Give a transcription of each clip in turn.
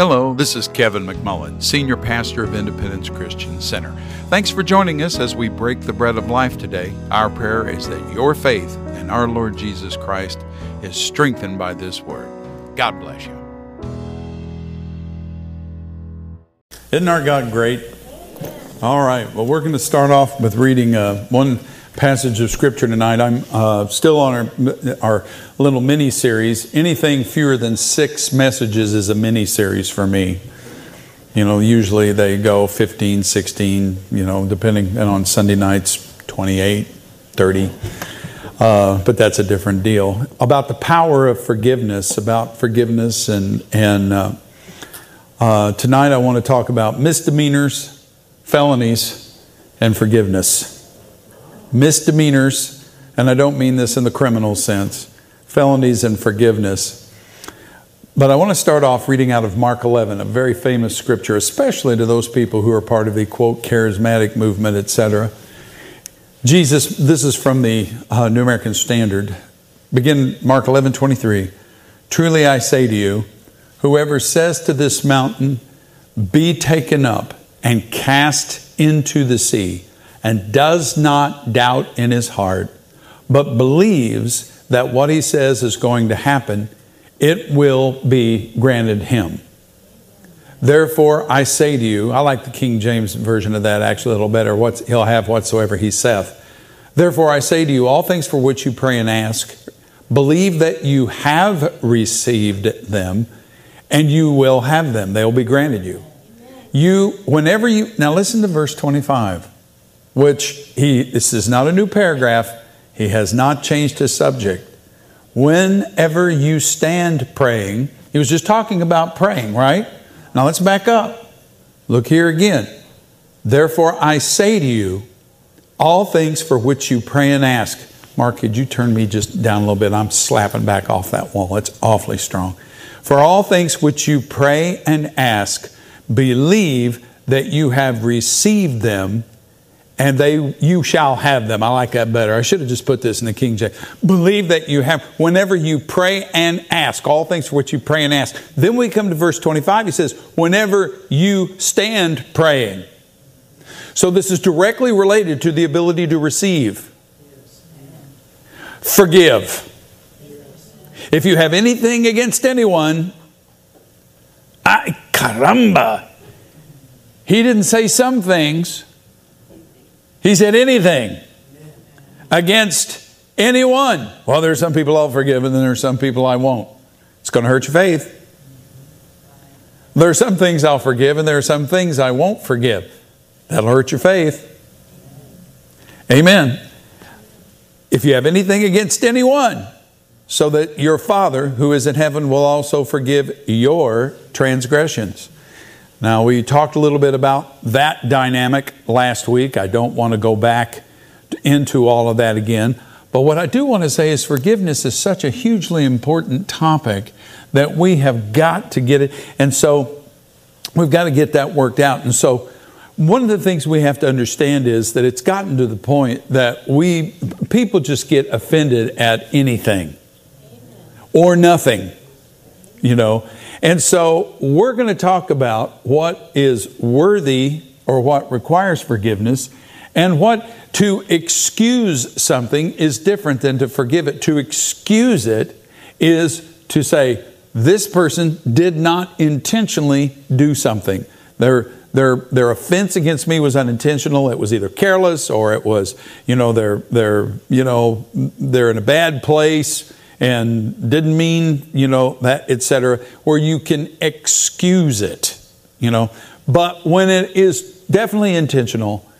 Hello, this is Kevin McMullen, Senior Pastor of Independence Christian Center. Thanks for joining us as we break the bread of life today. Our prayer is that your faith in our Lord Jesus Christ is strengthened by this word. God bless you. Isn't our God great? All right, well, we're going to start off with reading uh, one passage of scripture tonight. I'm uh, still on our, our little mini series. Anything fewer than six messages is a mini series for me. You know, usually they go 15, 16, you know, depending on Sunday nights, 28, 30. Uh, but that's a different deal. About the power of forgiveness, about forgiveness, and, and uh, uh, tonight I want to talk about misdemeanors, felonies, and forgiveness misdemeanors, and I don't mean this in the criminal sense, felonies and forgiveness. But I want to start off reading out of Mark 11, a very famous scripture, especially to those people who are part of the quote charismatic movement, etc. Jesus, this is from the uh, New American Standard. Begin Mark 11, 23. Truly I say to you, whoever says to this mountain, Be taken up and cast into the sea, and does not doubt in his heart, but believes that what he says is going to happen, it will be granted him. Therefore, I say to you, I like the King James version of that actually a little better. What's, he'll have whatsoever he saith. Therefore, I say to you, all things for which you pray and ask, believe that you have received them, and you will have them. They will be granted you. You, whenever you, now listen to verse 25 which he, this is not a new paragraph, he has not changed his subject. Whenever you stand praying, he was just talking about praying, right? Now let's back up. Look here again. Therefore, I say to you, all things for which you pray and ask. Mark, could you turn me just down a little bit? I'm slapping back off that wall. It's awfully strong. For all things which you pray and ask, believe that you have received them and they you shall have them. I like that better. I should have just put this in the King James. Believe that you have whenever you pray and ask, all things for which you pray and ask. Then we come to verse 25. He says, whenever you stand praying. So this is directly related to the ability to receive. Forgive. If you have anything against anyone, ay caramba. He didn't say some things. He said, anything against anyone. Well, there are some people I'll forgive, and then there are some people I won't. It's going to hurt your faith. There are some things I'll forgive, and there are some things I won't forgive. That'll hurt your faith. Amen. If you have anything against anyone, so that your Father who is in heaven will also forgive your transgressions. Now, we talked a little bit about that dynamic last week. I don't want to go back into all of that again. But what I do want to say is forgiveness is such a hugely important topic that we have got to get it. And so we've got to get that worked out. And so one of the things we have to understand is that it's gotten to the point that we people just get offended at anything or nothing. You know, and so we're going to talk about what is worthy or what requires forgiveness and what to excuse something is different than to forgive it. To excuse it is to say, this person did not intentionally do something. Their, their, their offense against me was unintentional. It was either careless or it was, you know, they're, they're, you know, they're in a bad place and didn't mean, you know, that, etc., where you can excuse it, you know. But when it is definitely intentional,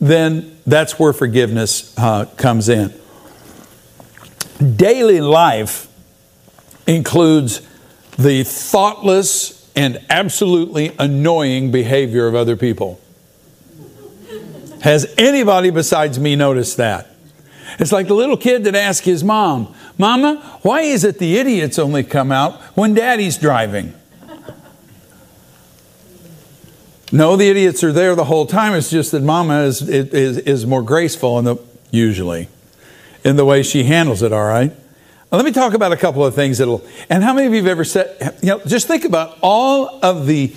then that's where forgiveness uh, comes in. Daily life includes the thoughtless and absolutely annoying behavior of other people. Has anybody besides me noticed that? It's like the little kid that asks his mom, Mama, why is it the idiots only come out when daddy's driving? No, the idiots are there the whole time. It's just that mama is, is, is more graceful in the, usually in the way she handles it, all right? let me talk about a couple of things that'll. And how many of you have ever said, you know, just think about all of the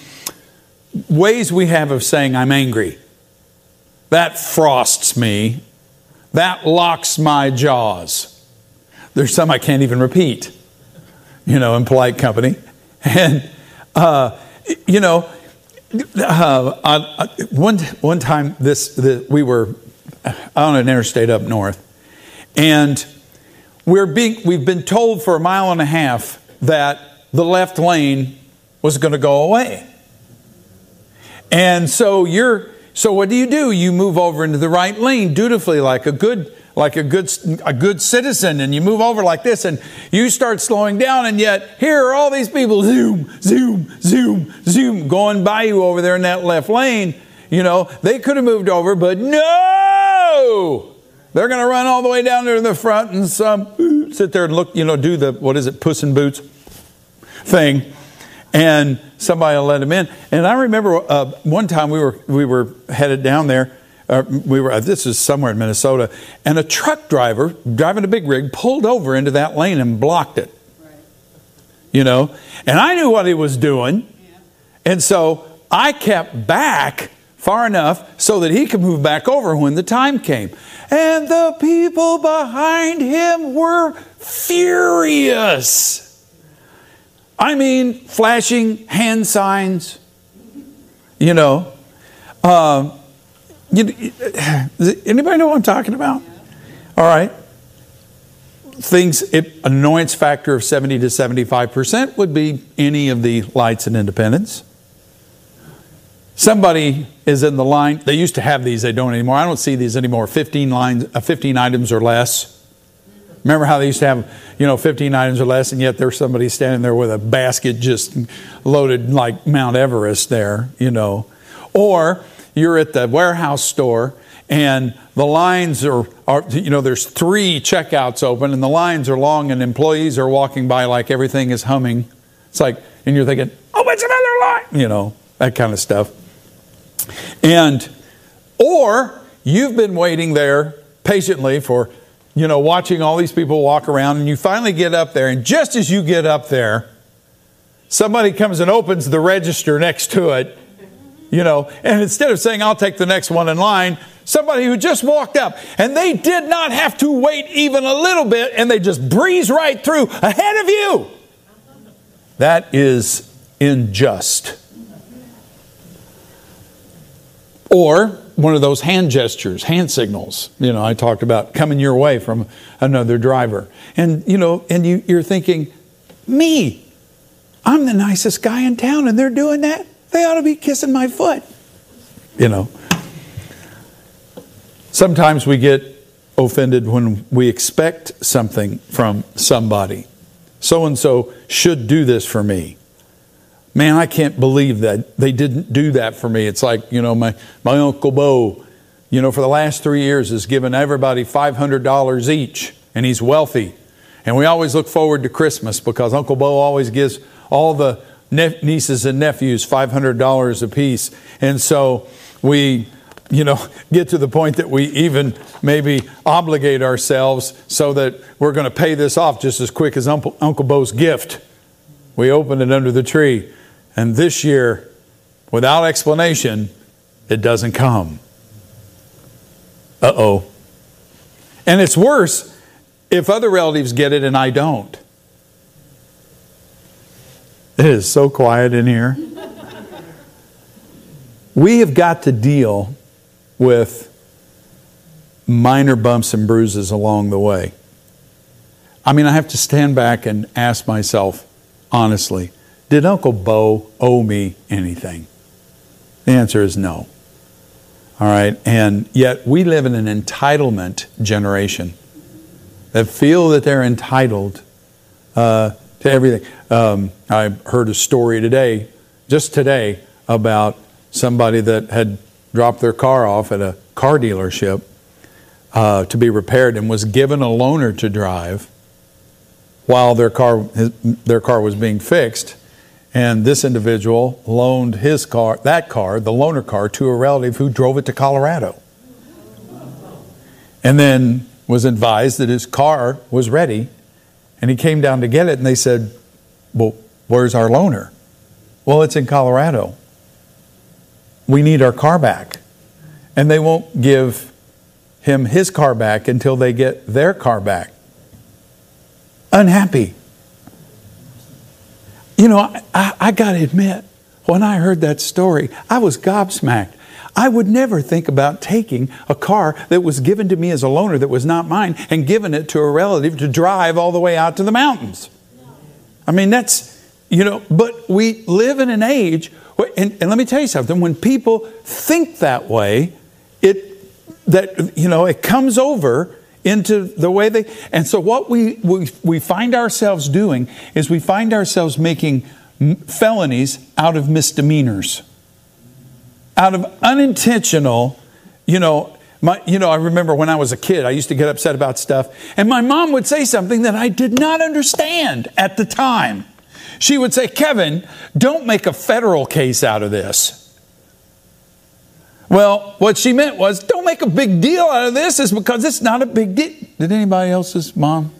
ways we have of saying, I'm angry. That frosts me. That locks my jaws. There's some I can't even repeat, you know, in polite company. And, uh, you know, uh, I, I, one, one time this, the, we were on an interstate up north, and we're being, we've been told for a mile and a half that the left lane was going to go away. And so you're so what do you do? You move over into the right lane dutifully like a good like a good a good citizen and you move over like this and you start slowing down and yet here are all these people zoom zoom zoom zoom going by you over there in that left lane. You know, they could have moved over but no! They're going to run all the way down there to the front and some sit there and look, you know, do the what is it, puss in boots thing and somebody let him in. And I remember uh, one time we were we were headed down there. Uh, we were uh, this is somewhere in Minnesota, and a truck driver driving a big rig pulled over into that lane and blocked it. Right. You know, and I knew what he was doing, yeah. and so I kept back far enough so that he could move back over when the time came. And the people behind him were furious. I mean, flashing hand signs, you know. Uh, you, anybody know what I'm talking about? All right. Things, it, annoyance factor of 70 to 75% would be any of the lights in Independence. Somebody is in the line. They used to have these, they don't anymore. I don't see these anymore. 15 lines, uh, 15 items or less. Remember how they used to have, you know, 15 items or less, and yet there's somebody standing there with a basket just loaded like Mount Everest there, you know. Or you're at the warehouse store and the lines are, are, you know, there's three checkouts open and the lines are long and employees are walking by like everything is humming. It's like, and you're thinking, oh, it's another line, you know, that kind of stuff. And, or you've been waiting there patiently for you know, watching all these people walk around, and you finally get up there, and just as you get up there, somebody comes and opens the register next to it, you know, and instead of saying, I'll take the next one in line, somebody who just walked up and they did not have to wait even a little bit and they just breeze right through ahead of you. That is unjust. Or one of those hand gestures, hand signals. You know, I talked about coming your way from another driver. And, you know, and you, you're thinking, me, I'm the nicest guy in town and they're doing that. They ought to be kissing my foot. You know. Sometimes we get offended when we expect something from somebody. So and so should do this for me man, I can't believe that they didn't do that for me. It's like, you know, my, my Uncle Bo, you know, for the last three years has given everybody $500 each, and he's wealthy. And we always look forward to Christmas because Uncle Bo always gives all the nieces and nephews $500 apiece. And so we, you know, get to the point that we even maybe obligate ourselves so that we're going to pay this off just as quick as Uncle, Uncle Bo's gift. We open it under the tree. And this year, without explanation, it doesn't come. Uh oh. And it's worse if other relatives get it and I don't. It is so quiet in here. we have got to deal with minor bumps and bruises along the way. I mean, I have to stand back and ask myself honestly did Uncle Bo owe me anything? The answer is no. All right, and yet we live in an entitlement generation that feel that they're entitled uh, to everything. Um, I heard a story today, just today, about somebody that had dropped their car off at a car dealership uh, to be repaired and was given a loaner to drive while their car, his, their car was being fixed. And this individual loaned his car, that car, the loaner car, to a relative who drove it to Colorado. And then was advised that his car was ready And he came down to get it, and they said, Well, where's our loaner? Well, it's in Colorado. We need our car back. And they won't give him his car back until they get their car back. Unhappy. You know, I, I, I got to admit, when I heard that story, I was gobsmacked. I would never think about taking a car that was given to me as a loaner that was not mine and giving it to a relative to drive all the way out to the mountains. I mean, that's, you know, but we live in an age, and, and let me tell you something, when people think that way, it, that, you know, it comes over into the way they, and so what we, we, we find ourselves doing is we find ourselves making felonies out of misdemeanors, out of unintentional, you know, my, you know, I remember when I was a kid, I used to get upset about stuff, and my mom would say something that I did not understand at the time. She would say, Kevin, don't make a federal case out of this. Well, what she meant was, don't make a big deal out of this, is because it's not a big deal. Did anybody else's mom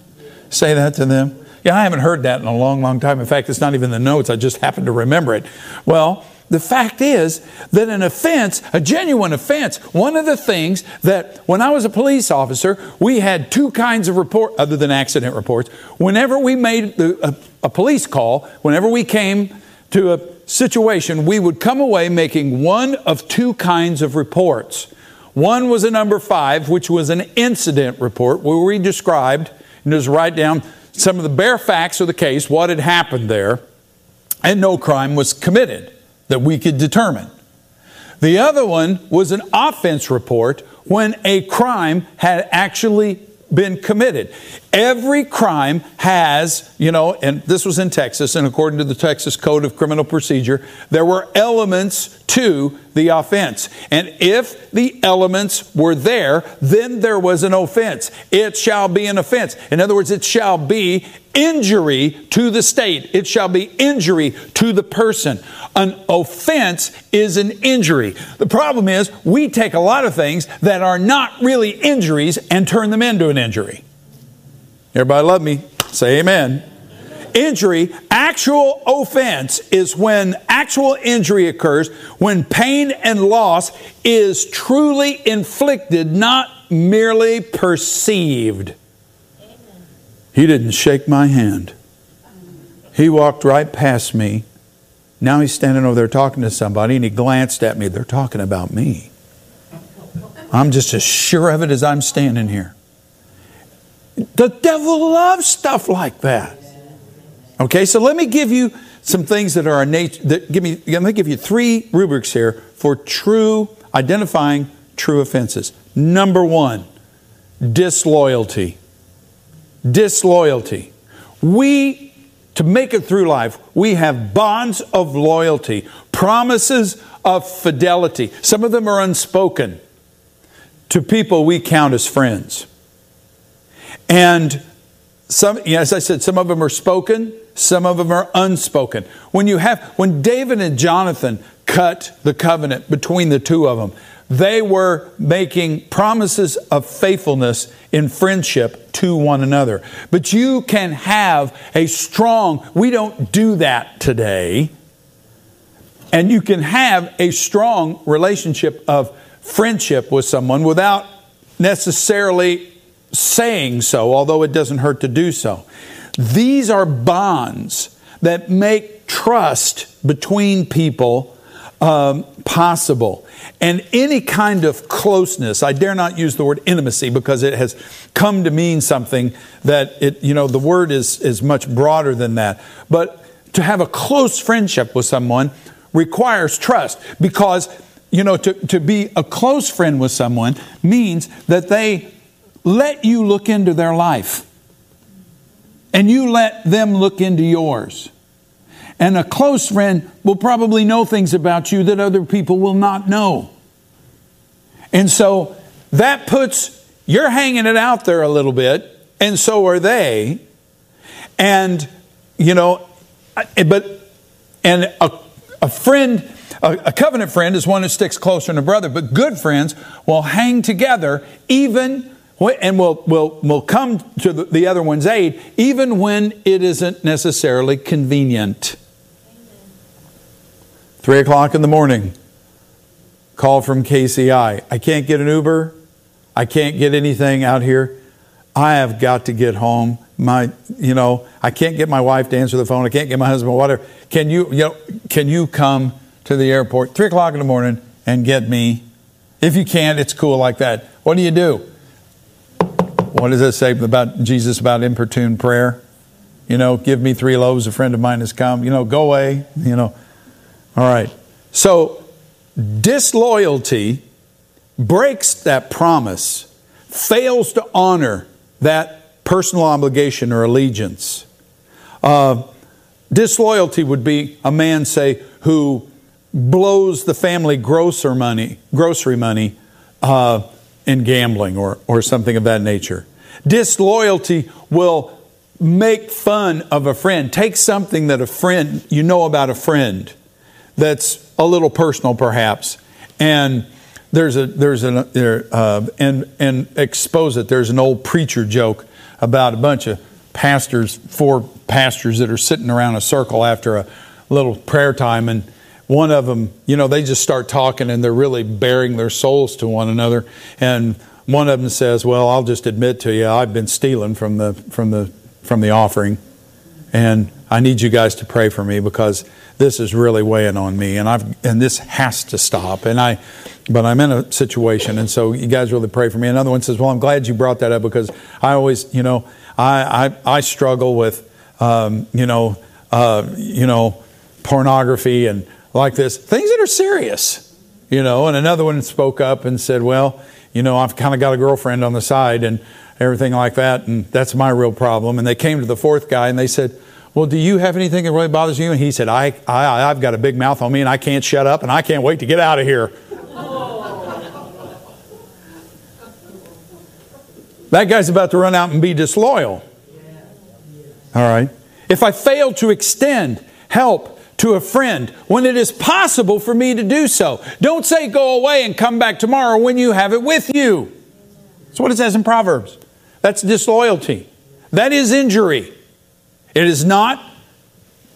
say that to them? Yeah, I haven't heard that in a long, long time. In fact, it's not even the notes. I just happened to remember it. Well, the fact is that an offense, a genuine offense, one of the things that when I was a police officer, we had two kinds of report, other than accident reports. Whenever we made the, a, a police call, whenever we came to a situation, we would come away making one of two kinds of reports. One was a number five, which was an incident report where we described and just write down some of the bare facts of the case, what had happened there, and no crime was committed that we could determine. The other one was an offense report when a crime had actually been committed. Every crime has, you know, and this was in Texas, and according to the Texas Code of Criminal Procedure, there were elements to the offense. And if the elements were there, then there was an offense. It shall be an offense. In other words, it shall be injury to the state, it shall be injury to the person. An offense is an injury. The problem is, we take a lot of things that are not really injuries and turn them into an injury. Everybody love me? Say amen. Injury, actual offense, is when actual injury occurs, when pain and loss is truly inflicted, not merely perceived. He didn't shake my hand. He walked right past me. Now he's standing over there talking to somebody and he glanced at me. They're talking about me. I'm just as sure of it as I'm standing here. The devil loves stuff like that. Okay, so let me give you some things that are a nature. That give me. Let me give you three rubrics here for true identifying true offenses. Number one, disloyalty. Disloyalty. We to make it through life, we have bonds of loyalty, promises of fidelity. Some of them are unspoken to people we count as friends. And some, as I said, some of them are spoken, some of them are unspoken. When you have, when David and Jonathan cut the covenant between the two of them, they were making promises of faithfulness in friendship to one another. But you can have a strong, we don't do that today. And you can have a strong relationship of friendship with someone without necessarily saying so, although it doesn't hurt to do so. These are bonds that make trust between people um, possible. And any kind of closeness, I dare not use the word intimacy because it has come to mean something that it, you know, the word is, is much broader than that. But to have a close friendship with someone requires trust because, you know, to, to be a close friend with someone means that they let you look into their life and you let them look into yours. And a close friend will probably know things about you that other people will not know. And so that puts, you're hanging it out there a little bit, and so are they. And, you know, but, and a, a friend, a, a covenant friend is one who sticks closer than a brother, but good friends will hang together even and will will will come to the, the other one's aid even when it isn't necessarily convenient. Three o'clock in the morning, call from KCI. I can't get an Uber. I can't get anything out here. I have got to get home. My, you know, I can't get my wife to answer the phone. I can't get my husband, whatever. Can you, you know, can you come to the airport three o'clock in the morning and get me? If you can't, it's cool like that. What do you do? What does it say about Jesus about importune prayer? You know, give me three loaves. A friend of mine has come. You know, go away. You know. All right. So disloyalty breaks that promise, fails to honor that personal obligation or allegiance. Uh, disloyalty would be a man, say, who blows the family grocer money, grocery money uh, in gambling or, or something of that nature. Disloyalty will make fun of a friend. Take something that a friend, you know about a friend, that's a little personal perhaps, and there's a there's an there uh, and and expose it. There's an old preacher joke about a bunch of pastors, four pastors that are sitting around a circle after a little prayer time, and one of them, you know, they just start talking and they're really bearing their souls to one another, and one of them says, "Well, I'll just admit to you, I've been stealing from the from the from the offering, and I need you guys to pray for me because this is really weighing on me, and I've and this has to stop. And I, but I'm in a situation, and so you guys really pray for me." Another one says, "Well, I'm glad you brought that up because I always, you know, I I, I struggle with, um, you know, uh, you know, pornography and like this things that are serious, you know." And another one spoke up and said, "Well." you know, I've kind of got a girlfriend on the side and everything like that, and that's my real problem. And they came to the fourth guy and they said, Well, do you have anything that really bothers you? And he said, I, I, I've got a big mouth on me and I can't shut up and I can't wait to get out of here. that guy's about to run out and be disloyal. All right. If I fail to extend help to a friend when it is possible for me to do so. Don't say go away and come back tomorrow when you have it with you. That's what it says in Proverbs. That's disloyalty. That is injury. It is not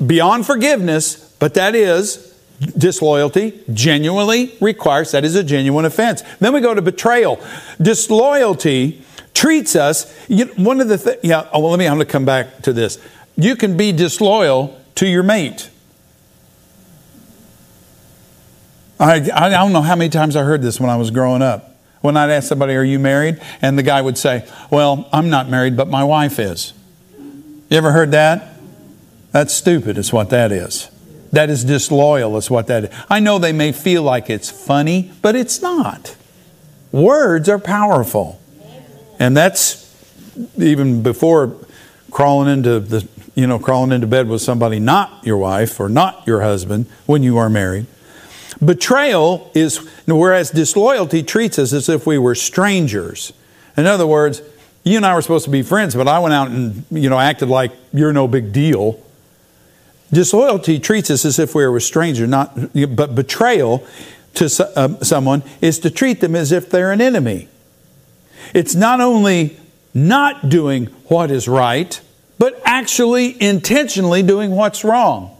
beyond forgiveness, but that is disloyalty genuinely requires that is a genuine offense then we go to betrayal disloyalty treats us you one of the things yeah oh, well let me i'm going to come back to this you can be disloyal to your mate I, I don't know how many times I heard this when I was growing up. When I'd ask somebody, Are you married? And the guy would say, Well, I'm not married, but my wife is. You ever heard that? That's stupid, is what that is. That is disloyal, is what that is. I know they may feel like it's funny, but it's not. Words are powerful. And that's even before crawling into the you know crawling into bed with somebody not your wife or not your husband when you are married Betrayal is, whereas disloyalty treats us as if we were strangers. In other words, you and I were supposed to be friends, but I went out and, you know, acted like you're no big deal. Disloyalty treats us as if we were strangers, not, but betrayal to uh, someone is to treat them as if they're an enemy. It's not only not doing what is right, but actually intentionally doing what's wrong.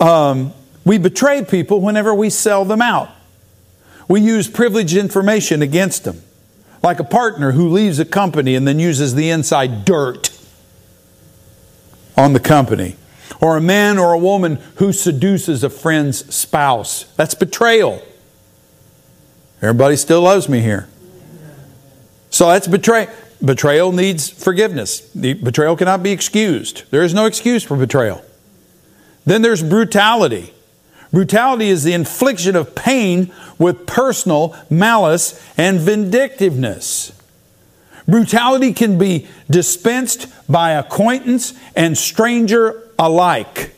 Um, we betray people whenever we sell them out. We use privileged information against them, like a partner who leaves a company and then uses the inside dirt on the company, or a man or a woman who seduces a friend's spouse. That's betrayal. Everybody still loves me here. So that's betray. Betrayal needs forgiveness. The betrayal cannot be excused. There is no excuse for betrayal. Then there's brutality. Brutality is the infliction of pain with personal malice and vindictiveness. Brutality can be dispensed by acquaintance and stranger alike.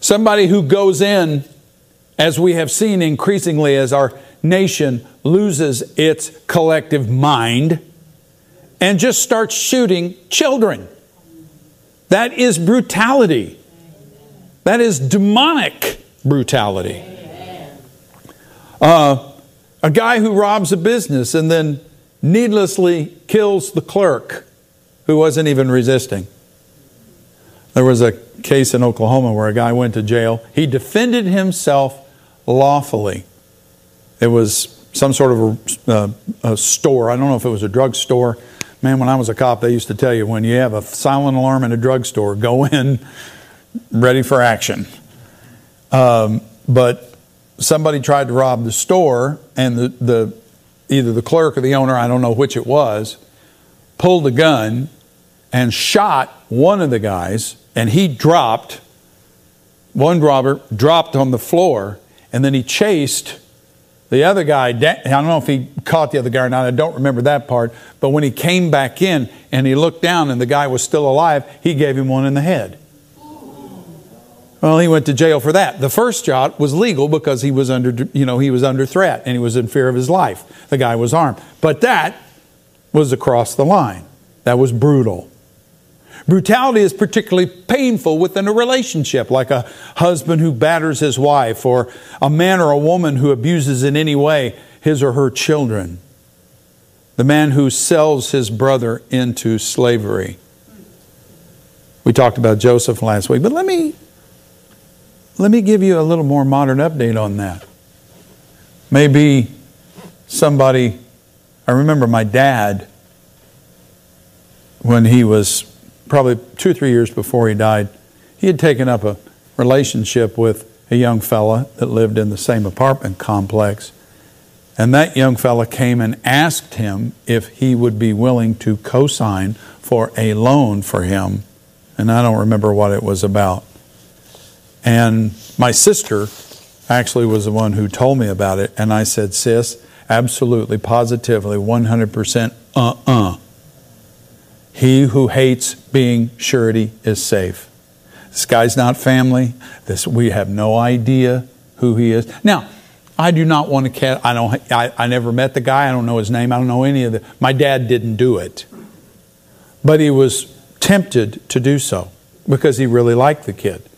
Somebody who goes in, as we have seen increasingly as our nation loses its collective mind, and just starts shooting children. That is brutality. That is demonic brutality. Uh, a guy who robs a business and then needlessly kills the clerk who wasn't even resisting. There was a case in Oklahoma where a guy went to jail. He defended himself lawfully. It was some sort of a, uh, a store. I don't know if it was a drugstore. Man, when I was a cop, they used to tell you when you have a silent alarm in a drugstore, go in ready for action. Um, but somebody tried to rob the store, and the, the either the clerk or the owner, I don't know which it was, pulled a gun and shot one of the guys, and he dropped. One robber dropped on the floor, and then he chased the other guy. I don't know if he caught the other guy or not. I don't remember that part. But when he came back in and he looked down and the guy was still alive, he gave him one in the head. Well, he went to jail for that. The first shot was legal because he was under, you know, he was under threat and he was in fear of his life. The guy was armed. But that was across the line. That was brutal. Brutality is particularly painful within a relationship, like a husband who batters his wife, or a man or a woman who abuses in any way his or her children, the man who sells his brother into slavery. We talked about Joseph last week, but let me let me give you a little more modern update on that. Maybe somebody, I remember my dad, when he was probably two or three years before he died, he had taken up a relationship with a young fella that lived in the same apartment complex. And that young fella came and asked him if he would be willing to co sign for a loan for him. And I don't remember what it was about. And my sister actually was the one who told me about it. And I said, Sis, absolutely, positively, 100% uh uh. He who hates being surety is safe. This guy's not family. This, we have no idea who he is. Now, I do not want to cat. I don't. I, I never met the guy. I don't know his name. I don't know any of the. My dad didn't do it, but he was tempted to do so because he really liked the kid.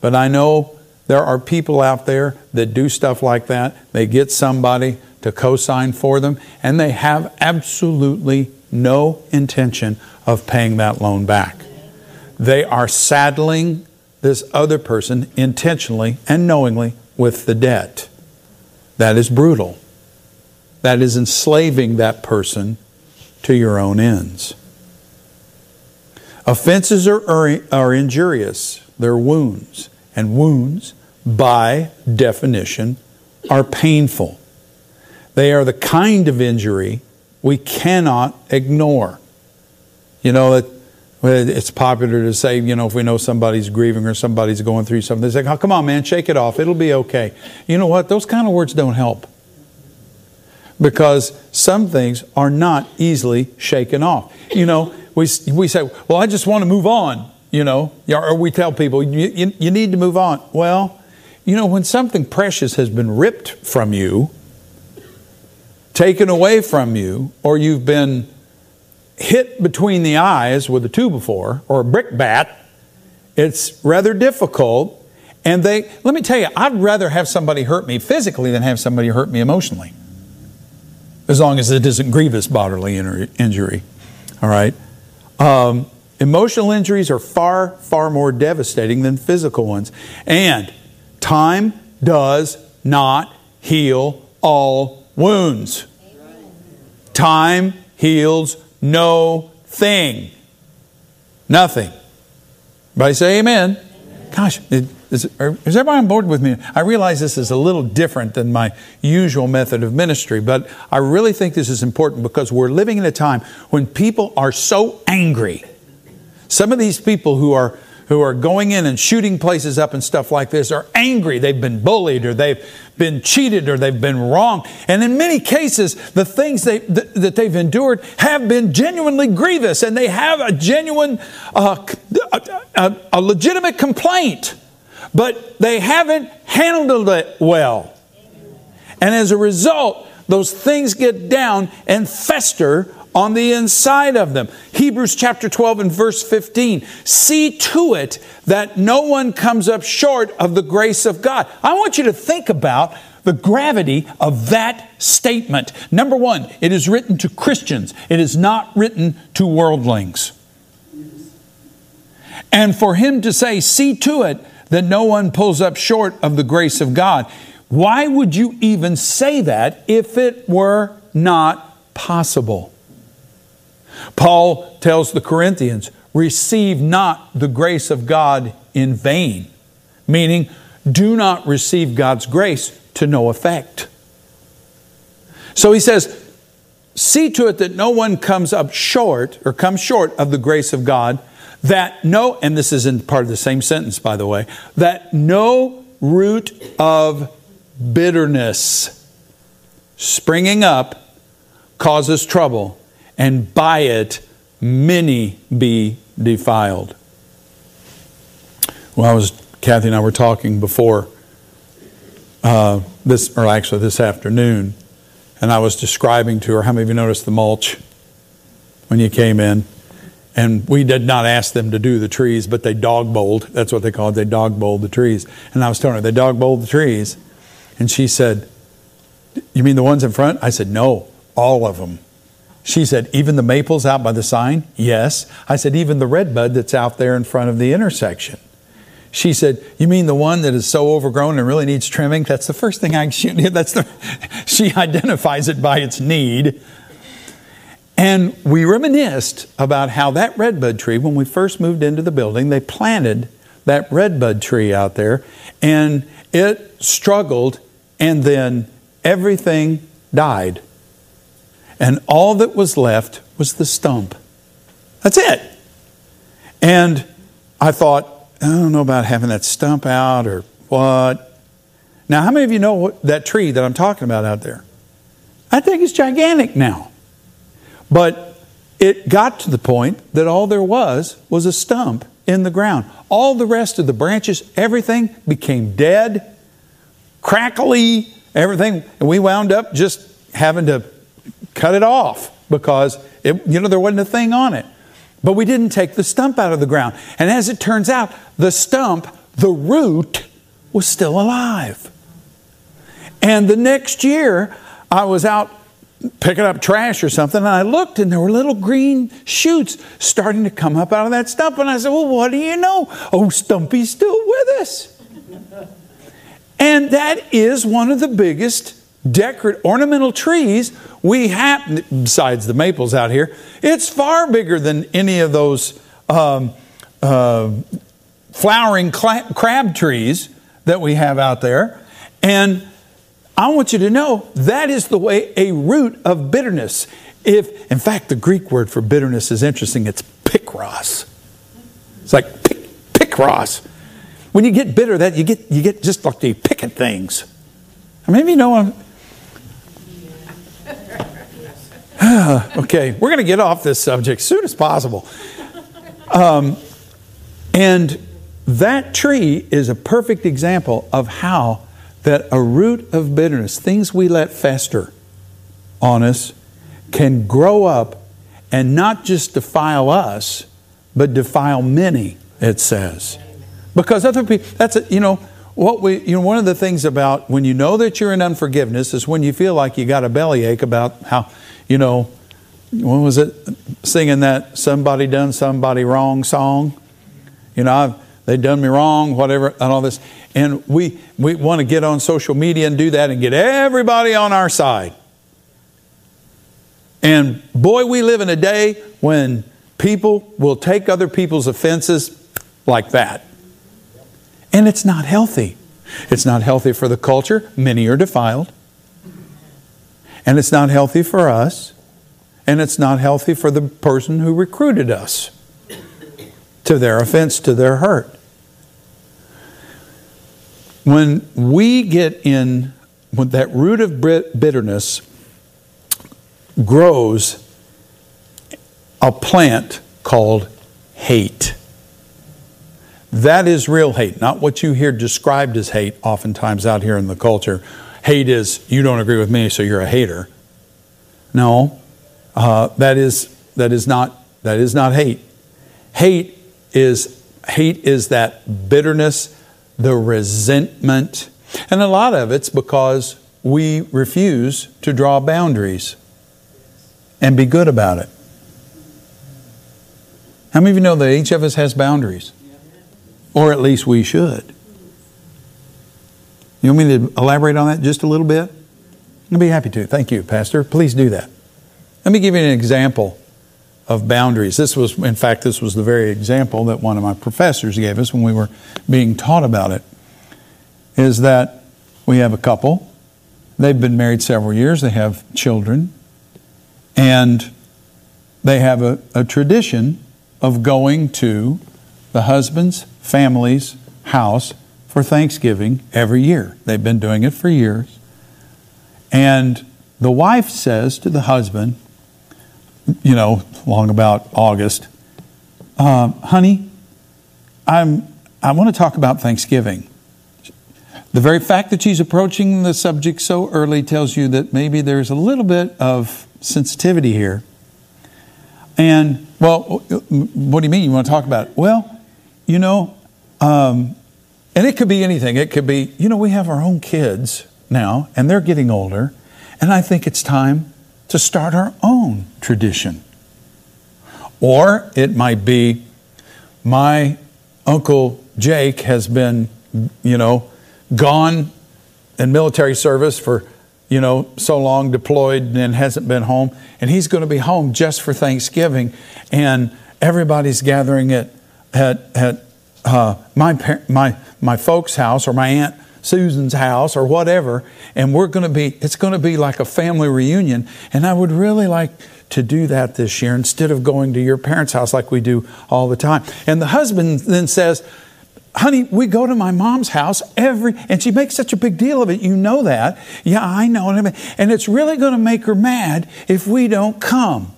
But I know there are people out there that do stuff like that. They get somebody to co sign for them, and they have absolutely no intention of paying that loan back. They are saddling this other person intentionally and knowingly with the debt. That is brutal. That is enslaving that person to your own ends. Offenses are, are, are injurious. They're wounds. And wounds, by definition, are painful. They are the kind of injury we cannot ignore. You know, that it's popular to say, you know, if we know somebody's grieving or somebody's going through something, they say, oh, come on, man, shake it off. It'll be okay. You know what? Those kind of words don't help. Because some things are not easily shaken off. You know, we, we say, well, I just want to move on you know, or we tell people, you, you, you need to move on. Well, you know, when something precious has been ripped from you, taken away from you, or you've been hit between the eyes with a two before or a brick bat, it's rather difficult. And they, let me tell you, I'd rather have somebody hurt me physically than have somebody hurt me emotionally. As long as it isn't grievous bodily injury. All right? Um, Emotional injuries are far, far more devastating than physical ones. And time does not heal all wounds. Time heals no thing. Nothing. Everybody say amen. Gosh, is, is everybody on board with me? I realize this is a little different than my usual method of ministry, but I really think this is important because we're living in a time when people are so angry some of these people who are who are going in and shooting places up and stuff like this are angry. They've been bullied or they've been cheated or they've been wrong. And in many cases, the things they, th- that they've endured have been genuinely grievous and they have a genuine, uh, a, a, a legitimate complaint, but they haven't handled it well. And as a result, those things get down and fester on the inside of them. Hebrews chapter 12 and verse 15. See to it that no one comes up short of the grace of God. I want you to think about the gravity of that statement. Number one, it is written to Christians, it is not written to worldlings. And for him to say, see to it that no one pulls up short of the grace of God. Why would you even say that if it were not possible? Paul tells the Corinthians, receive not the grace of God in vain, meaning, do not receive God's grace to no effect. So he says, see to it that no one comes up short or comes short of the grace of God, that no, and this is in part of the same sentence, by the way, that no root of bitterness springing up causes trouble, and by it many be defiled. Well, I was Kathy and I were talking before uh, this, or actually this afternoon, and I was describing to her. How many of you noticed the mulch when you came in? And we did not ask them to do the trees, but they dog bowled. That's what they called it. They dog bowled the trees. And I was telling her they dog bowled the trees, and she said, "You mean the ones in front?" I said, "No, all of them." She said, Even the maples out by the sign? Yes. I said, Even the redbud that's out there in front of the intersection. She said, "You mean the one that is so overgrown and really needs trimming?" That's the first thing I shoot. That's the she identifies it by its need. And we reminisced about how that redbud tree, when we first moved into the building, they planted that redbud tree out there, and it struggled, and then everything died. And all that was left was the stump. That's it. And I thought, I don't know about having that stump out or what. Now, how many of you know what, that tree that I'm talking about out there? I think it's gigantic now. But it got to the point that all there was was a stump in the ground. All the rest of the branches, everything became dead, crackly, everything. And we wound up just having to cut it off because it, you know there wasn't a thing on it. But we didn't take the stump out of the ground. And as it turns out, the stump, the root, was still alive. And the next year, I was out picking up trash or something, and I looked, and there were little green shoots starting to come up out of that stump. And I said, Well, what do you know? Oh, Stumpy's still with us. and that is one of the biggest decorative ornamental trees we have besides the maples out here it's far bigger than any of those um, uh, flowering crab trees that we have out there. And i want you to know that is the way a root of bitterness. If in fact the greek word for bitterness is interesting. It's pikros it's like pick, pikros when you get bitter that you get you get just like you pick at things maybe you know okay, we're going to get off this subject as soon as possible. Um, and that tree is a perfect example of how that a root of bitterness, things we let fester on us, can grow up and not just defile us, but defile many, it says. Because other people, that's, a, you know, what we, you know, one of the things about when you know that you're in unforgiveness is when you feel like you got a bellyache about how you know, when was it singing that somebody done somebody wrong song? You know, I've, they done me wrong, whatever, and all this. And we, we want to get on social media and do that and get everybody on our side. And boy, we live in a day when people will take other people's offenses like that. And it's not healthy. It's not healthy for the culture. Many are defiled. And it's not healthy for us, and it's not healthy for the person who recruited us to their offense, to their hurt. When we get in, when that root of bitterness grows a plant called hate. That is real hate, not what you hear described as hate oftentimes out here in the culture hate is you don't agree with me, so you're a hater. No, uh, that is that is not that is not hate. Hate is hate is that bitterness, the resentment. And a lot of it's because we refuse to draw boundaries and be good about it. How many of you know that each of us has boundaries? Or at least we should. You want me to elaborate on that just a little bit? I'd be happy to. Thank you, Pastor. Please do that. Let me give you an example of boundaries. This was, in fact, this was the very example that one of my professors gave us when we were being taught about it. Is that we have a couple, they've been married several years, they have children, and they have a, a tradition of going to the husband's family's house for Thanksgiving every year. They've been doing it for years. And the wife says to the husband, you know, long about August, uh, honey, I'm, I want to talk about Thanksgiving. The very fact that she's approaching the subject so early tells you that maybe there's a little bit of sensitivity here. And, well, what do you mean you want to talk about it? Well, you know, um, and it could be anything. It could be, you know, we have our own kids now, and they're getting older, and I think it's time to start our own tradition. Or it might be, my Uncle Jake has been, you know, gone in military service for, you know, so long, deployed, and hasn't been home, and he's going to be home just for Thanksgiving, and everybody's gathering at, at, at uh, my, my, my folks' house or my aunt Susan's house or whatever, and we're going to be, it's going to be like a family reunion. And I would really like to do that this year instead of going to your parents' house like we do all the time. And the husband then says, honey, we go to my mom's house every, and she makes such a big deal of it. You know that. Yeah, I know. And it's really going to make her mad if we don't come.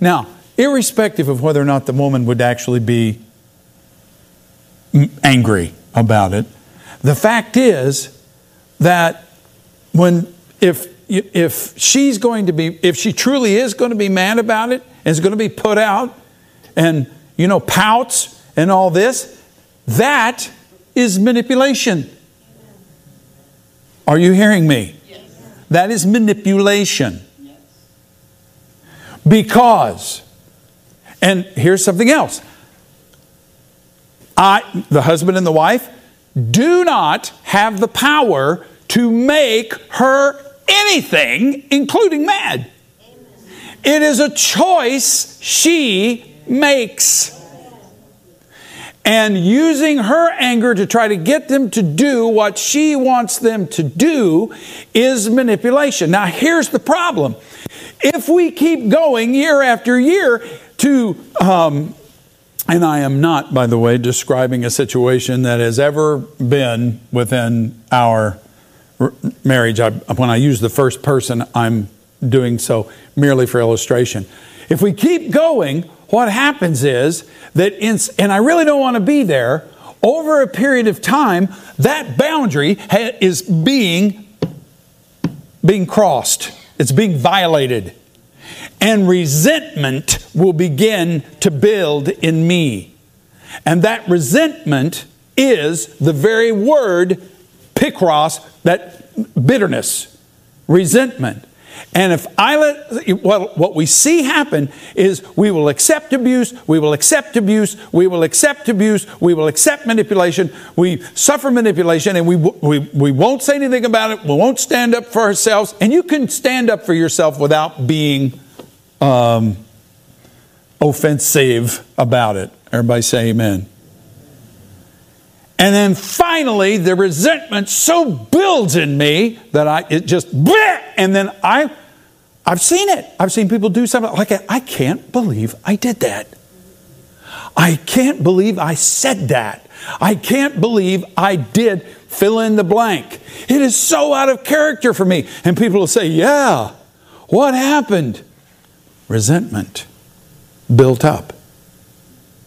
Now, irrespective of whether or not the woman would actually be angry about it, the fact is that when if if she's going to be if she truly is going to be mad about it and is going to be put out and you know pouts and all this, that is manipulation. Are you hearing me? Yes. That is manipulation. Yes. Because, and here's something else. I, the husband and the wife, do not have the power to make her anything, including mad. It is a choice she makes. And using her anger to try to get them to do what she wants them to do is manipulation. Now, here's the problem. If we keep going year after year to um, and I am not, by the way, describing a situation that has ever been within our marriage. I, when I use the first person, I'm doing so merely for illustration. If we keep going, what happens is that, in, and I really don't want to be there, over a period of time, that boundary is being, being crossed. It's being violated and resentment will begin to build in me. And that resentment is the very word pikros, that bitterness, resentment. And if I let, well, what we see happen is we will accept abuse, we will accept abuse, we will accept abuse, we will accept manipulation, we suffer manipulation, and we, we, we won't say anything about it, we won't stand up for ourselves. And you can stand up for yourself without being um, offensive about it. Everybody say amen. And then finally, the resentment so builds in me that I it just bleh, and then I I've seen it. I've seen people do something like I can't believe I did that. I can't believe I said that. I can't believe I did fill in the blank. It is so out of character for me. And people will say, "Yeah, what happened?" Resentment built up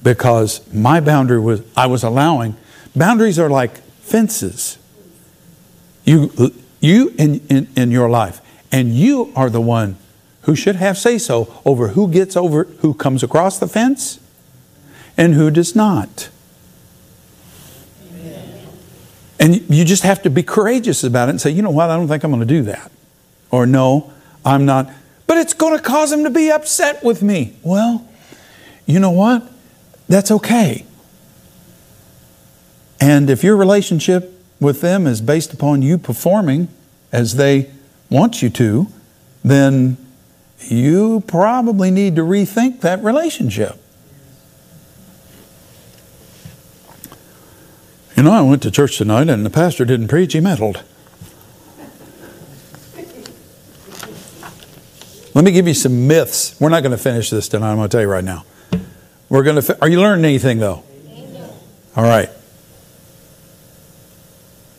because my boundary was, I was allowing, boundaries are like fences. You, you in, in, in your life, and you are the one who should have say so over who gets over, who comes across the fence and who does not. And you just have to be courageous about it and say, you know what, I don't think I'm going to do that. Or no, I'm not. But it's going to cause them to be upset with me. Well, you know what? That's okay. And if your relationship with them is based upon you performing as they want you to, then you probably need to rethink that relationship. You know, I went to church tonight and the pastor didn't preach, he meddled. Let me give you some myths. We're not going to finish this tonight, I'm going to tell you right now. We're going to Are you learning anything though? All right.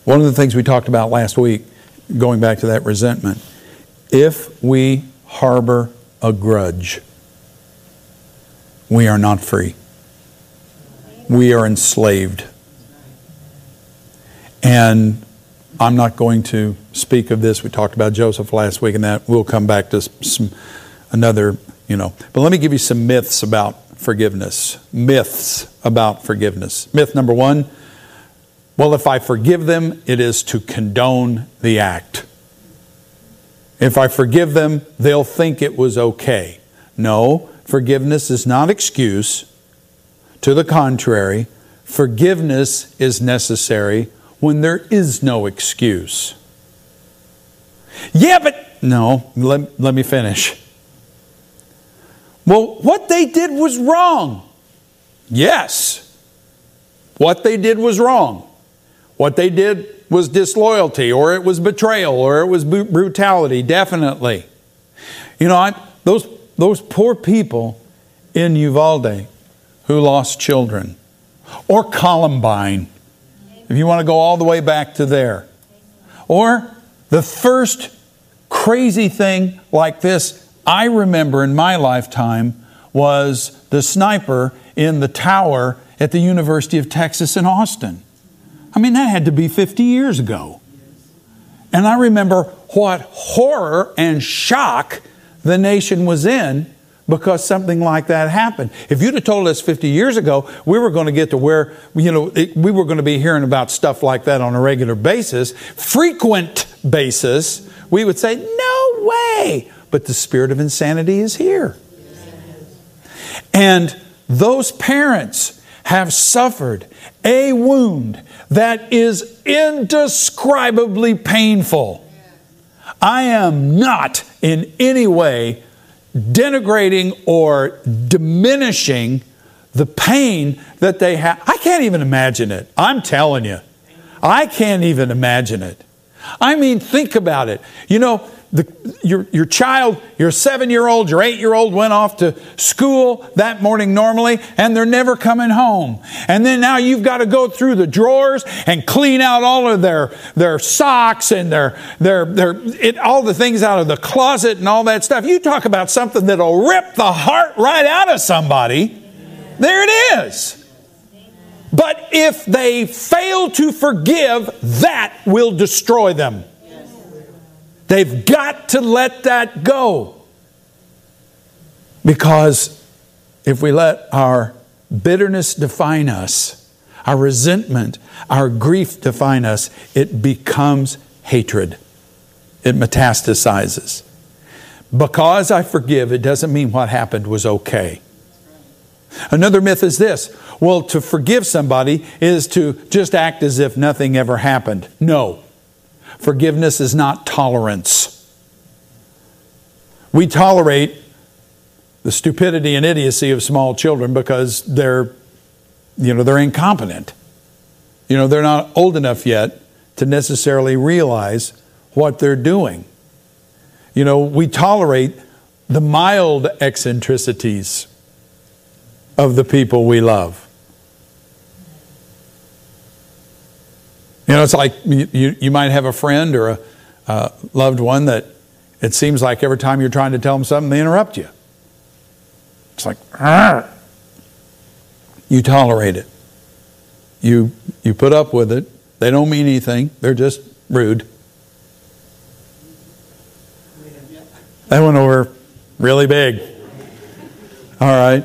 One of the things we talked about last week, going back to that resentment, if we harbor a grudge, we are not free. We are enslaved. And I'm not going to speak of this. We talked about Joseph last week, and that we'll come back to some another, you know. But let me give you some myths about forgiveness. Myths about forgiveness. Myth number one well, if I forgive them, it is to condone the act. If I forgive them, they'll think it was okay. No, forgiveness is not excuse. To the contrary, forgiveness is necessary when there is no excuse. Yeah, but no, let, let me finish. Well, what they did was wrong. Yes. What they did was wrong. What they did was disloyalty, or it was betrayal, or it was brutality, definitely. You know, I, those, those poor people in Uvalde who lost children, or Columbine, if you want to go all the way back to there. Or the first crazy thing like this I remember in my lifetime was the sniper in the tower at the University of Texas in Austin. I mean, that had to be 50 years ago. And I remember what horror and shock the nation was in because something like that happened. If you'd have told us 50 years ago we were going to get to where, you know, it, we were going to be hearing about stuff like that on a regular basis, frequent basis, we would say, no way. But the spirit of insanity is here. And those parents have suffered a wound that is indescribably painful. I am not in any way denigrating or diminishing the pain that they have. I can't even imagine it. I'm telling you. I can't even imagine it. I mean, think about it. You know, the, your, your child, your seven year old, your eight year old went off to school that morning normally, and they're never coming home. And then now you've got to go through the drawers and clean out all of their, their socks and their, their, their it, all the things out of the closet and all that stuff. You talk about something that'll rip the heart right out of somebody. There it is. But if they fail to forgive, that will destroy them. They've got to let that go. Because if we let our bitterness define us, our resentment, our grief define us, it becomes hatred. It metastasizes. Because I forgive, it doesn't mean what happened was okay. Another myth is this well, to forgive somebody is to just act as if nothing ever happened. No. Forgiveness is not tolerance. We tolerate the stupidity and idiocy of small children because they're, you know, they're incompetent. You know, they're not old enough yet to necessarily realize what they're doing. You know, we tolerate the mild eccentricities of the people we love. You know, it's like you, you might have a friend or a uh, loved one that it seems like every time you're trying to tell them something, they interrupt you. It's like, Arr! you tolerate it. You, you put up with it. They don't mean anything, they're just rude. That went over really big. All right.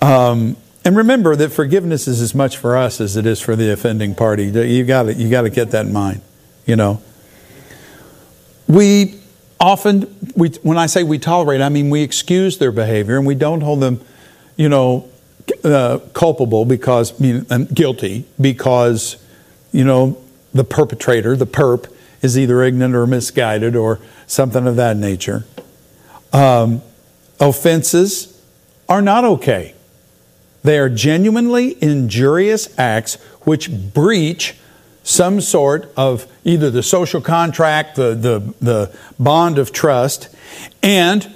Um, And remember that forgiveness is as much for us as it is for the offending party. You got to you got to get that in mind. You know, we often we when I say we tolerate, I mean we excuse their behavior and we don't hold them, you know, uh, culpable because mean, guilty because you know the perpetrator, the perp, is either ignorant or misguided or something of that nature. Um, offenses are not okay. They are genuinely injurious acts which breach some sort of either the social contract, the, the, the bond of trust, and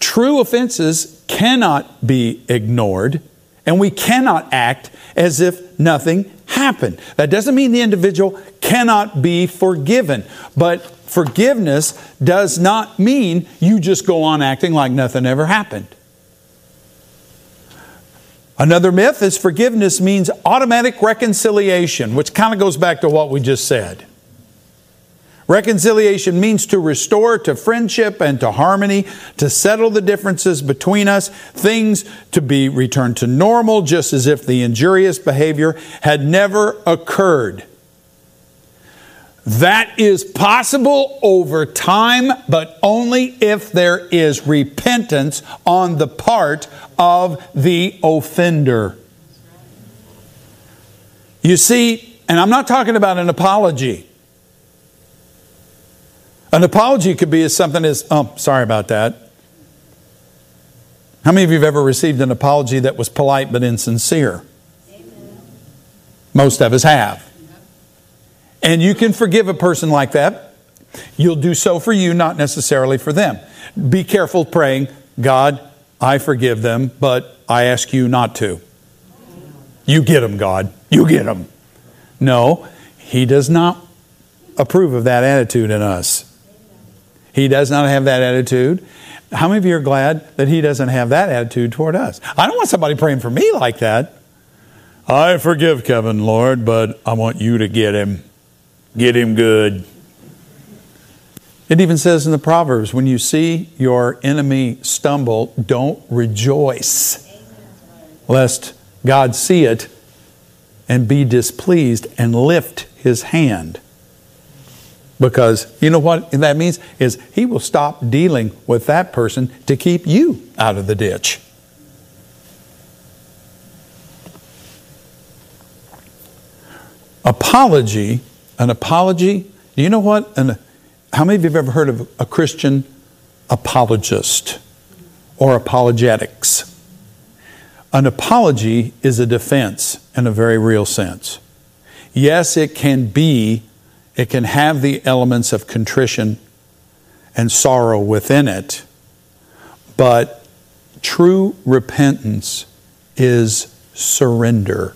true offenses cannot be ignored, and we cannot act as if nothing happened. That doesn't mean the individual cannot be forgiven, but forgiveness does not mean you just go on acting like nothing ever happened. Another myth is forgiveness means automatic reconciliation, which kind of goes back to what we just said. Reconciliation means to restore to friendship and to harmony, to settle the differences between us, things to be returned to normal, just as if the injurious behavior had never occurred. That is possible over time, but only if there is repentance on the part of the offender. You see, and I'm not talking about an apology. An apology could be as something as, oh, sorry about that. How many of you have ever received an apology that was polite but insincere? Amen. Most of us have. And you can forgive a person like that. You'll do so for you, not necessarily for them. Be careful praying, God, I forgive them, but I ask you not to. You get them, God. You get them. No, He does not approve of that attitude in us. He does not have that attitude. How many of you are glad that He doesn't have that attitude toward us? I don't want somebody praying for me like that. I forgive Kevin, Lord, but I want you to get him. Get him good. It even says in the Proverbs when you see your enemy stumble, don't rejoice, lest God see it and be displeased and lift his hand. Because you know what that means? Is he will stop dealing with that person to keep you out of the ditch. Apology an apology, do you know what? An, how many of you have ever heard of a Christian apologist or apologetics? An apology is a defense in a very real sense. Yes, it can be, it can have the elements of contrition and sorrow within it, but true repentance is surrender.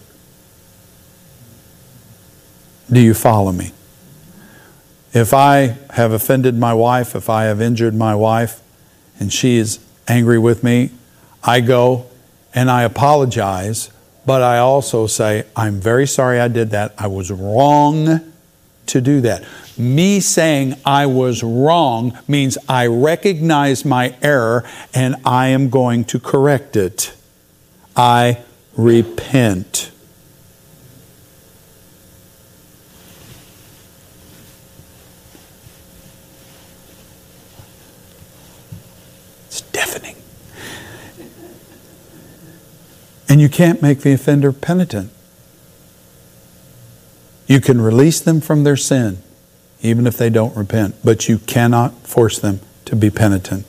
Do you follow me? If I have offended my wife, if I have injured my wife, and she is angry with me, I go and I apologize, but I also say, I'm very sorry I did that. I was wrong to do that. Me saying I was wrong means I recognize my error and I am going to correct it. I repent. And you can't make the offender penitent. You can release them from their sin, even if they don't repent, but you cannot force them to be penitent.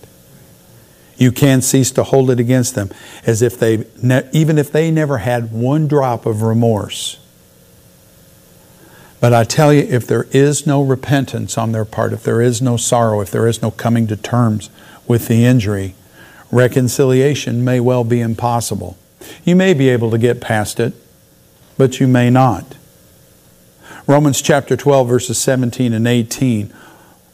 You can cease to hold it against them as if they, even if they never had one drop of remorse. But I tell you, if there is no repentance on their part, if there is no sorrow, if there is no coming to terms with the injury, reconciliation may well be impossible. You may be able to get past it, but you may not. Romans chapter 12, verses 17 and 18.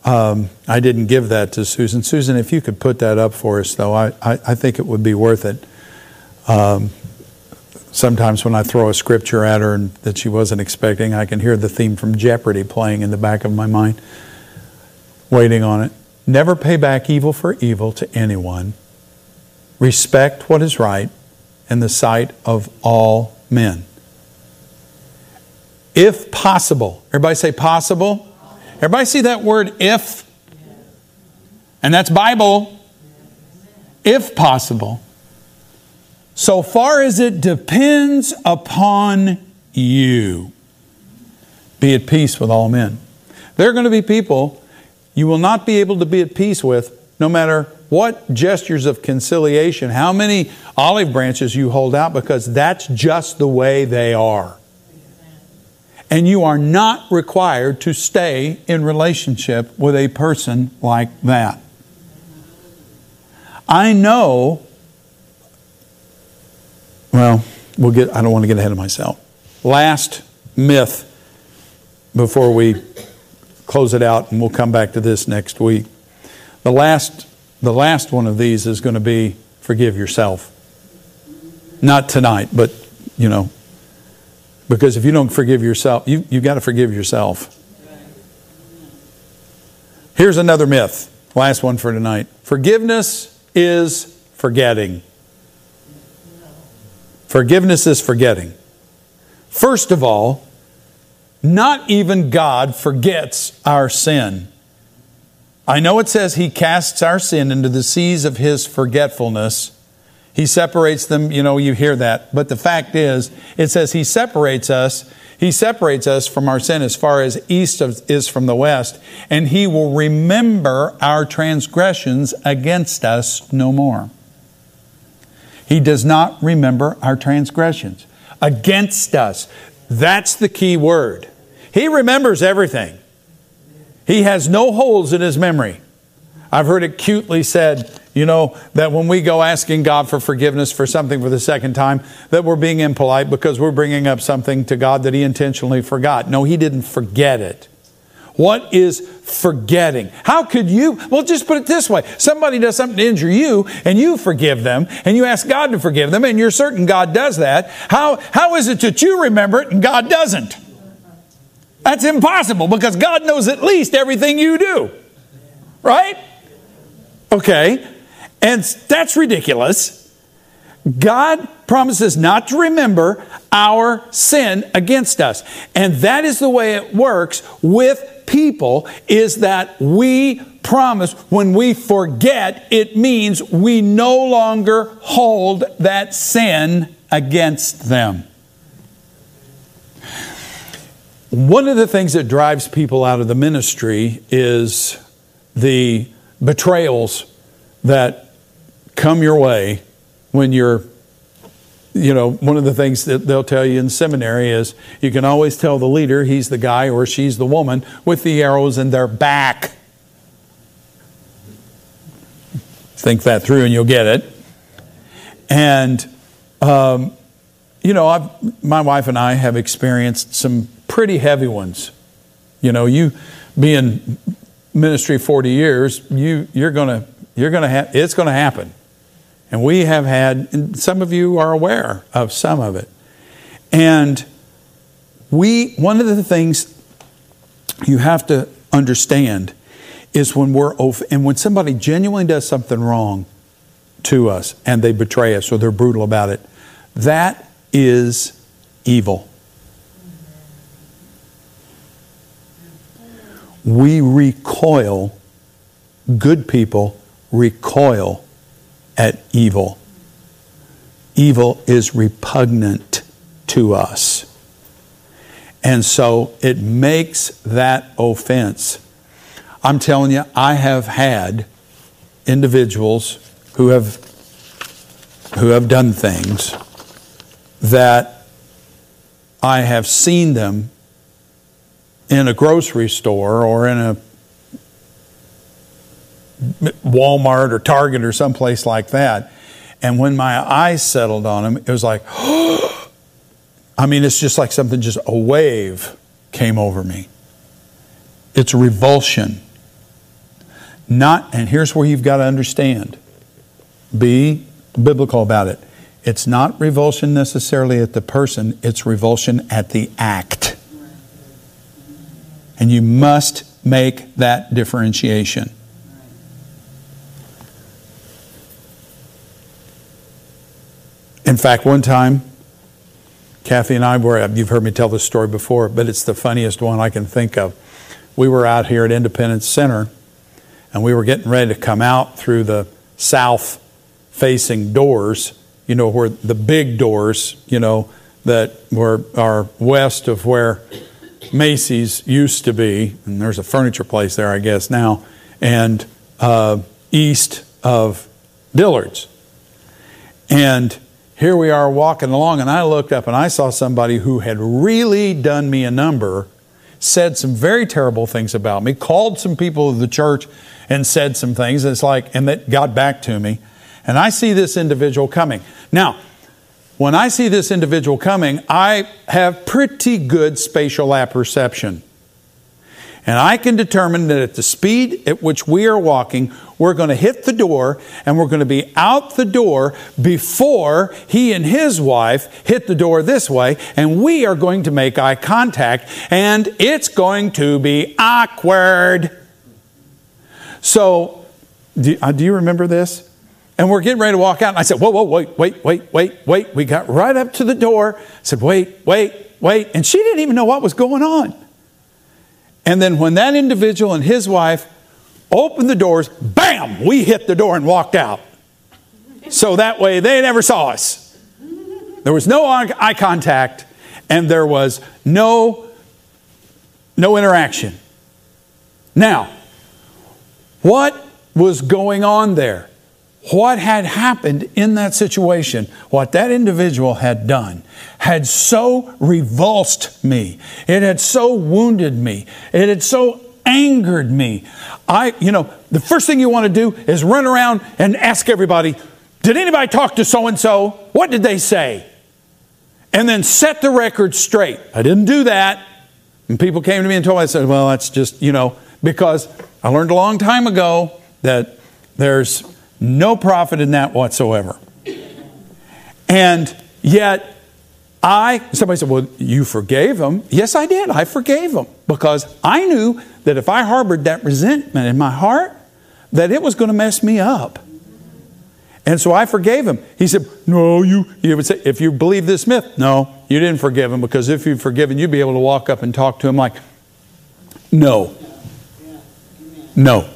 Um, I didn't give that to Susan. Susan, if you could put that up for us, though, I, I, I think it would be worth it. Um, sometimes when I throw a scripture at her and that she wasn't expecting, I can hear the theme from Jeopardy playing in the back of my mind, waiting on it. Never pay back evil for evil to anyone. Respect what is right. in the sight of all men. If possible. Everybody say possible? Everybody see that word if? And that's Bible. If possible. So far as it depends upon you, be at peace with all men. There are going to be people you will not be able to be at peace with no matter what gestures of conciliation, how many olive branches you hold out, because that's just the way they are. And you are not required to stay in relationship with a person like that. I know, well, we'll get, I don't want to get ahead of myself. Last myth before we close it out, and we'll come back to this next week. The last, the last one of these is going to be forgive yourself. Not tonight, but, you know, because if you don't forgive yourself, you, you've got to forgive yourself. Here's another myth. Last one for tonight. Forgiveness is forgetting. Forgiveness is forgetting. First of all, not even God forgets our sin. I know it says He casts our sin into the seas of His forgetfulness. He separates them, you know, you hear that. But the fact is, it says He separates us. He separates us from our sin as far as east is from the west, and He will remember our transgressions against us no more. He does not remember our transgressions against us. That's the key word. He remembers everything. He has no holes in his memory. I've heard it cutely said, you know, that when we go asking God for forgiveness for something for the second time, that we're being impolite because we're bringing up something to God that He intentionally forgot. No, He didn't forget it. What is forgetting? How could you? Well, just put it this way somebody does something to injure you, and you forgive them, and you ask God to forgive them, and you're certain God does that. How, how is it that you remember it and God doesn't? That's impossible because God knows at least everything you do. Right? Okay. And that's ridiculous. God promises not to remember our sin against us. And that is the way it works with people is that we promise when we forget it means we no longer hold that sin against them. One of the things that drives people out of the ministry is the betrayals that come your way when you're you know, one of the things that they'll tell you in seminary is you can always tell the leader he's the guy or she's the woman with the arrows in their back. Think that through and you'll get it. And, um, you know, I've, my wife and I have experienced some pretty heavy ones. You know, you being ministry 40 years, you you're gonna you're gonna have it's gonna happen. And we have had, and some of you are aware of some of it. And we one of the things you have to understand is when we're and when somebody genuinely does something wrong to us and they betray us or they're brutal about it, that is evil. We recoil, good people recoil at evil. Evil is repugnant to us. And so it makes that offense. I'm telling you, I have had individuals who have who have done things that I have seen them in a grocery store or in a Walmart or Target or someplace like that. And when my eyes settled on him, it was like, I mean, it's just like something, just a wave came over me. It's revulsion. Not, and here's where you've got to understand be biblical about it. It's not revulsion necessarily at the person, it's revulsion at the act. And you must make that differentiation. In fact, one time, Kathy and I were, you've heard me tell this story before, but it's the funniest one I can think of. We were out here at Independence Center, and we were getting ready to come out through the south facing doors, you know, where the big doors, you know, that were are west of where Macy's used to be, and there's a furniture place there, I guess, now, and uh, east of Dillard's. And here we are walking along, and I looked up and I saw somebody who had really done me a number, said some very terrible things about me, called some people of the church and said some things. It's like, and that got back to me. And I see this individual coming. Now, when I see this individual coming, I have pretty good spatial apperception. And I can determine that at the speed at which we are walking, we're going to hit the door and we're going to be out the door before he and his wife hit the door this way. And we are going to make eye contact and it's going to be awkward. So, do, uh, do you remember this? And we're getting ready to walk out. And I said, Whoa, whoa, wait, wait, wait, wait, wait. We got right up to the door. I said, Wait, wait, wait. And she didn't even know what was going on. And then when that individual and his wife opened the doors, bam, we hit the door and walked out. So that way they never saw us. There was no eye contact and there was no no interaction. Now, what was going on there? What had happened in that situation, what that individual had done, had so revulsed me. It had so wounded me. It had so angered me. I, you know, the first thing you want to do is run around and ask everybody, did anybody talk to so and so? What did they say? And then set the record straight. I didn't do that. And people came to me and told me, I said, well, that's just, you know, because I learned a long time ago that there's no profit in that whatsoever. And yet, I, somebody said, Well, you forgave him. Yes, I did. I forgave him because I knew that if I harbored that resentment in my heart, that it was going to mess me up. And so I forgave him. He said, No, you, you would say, if you believe this myth, no, you didn't forgive him because if you'd forgiven, you'd be able to walk up and talk to him like, No. No.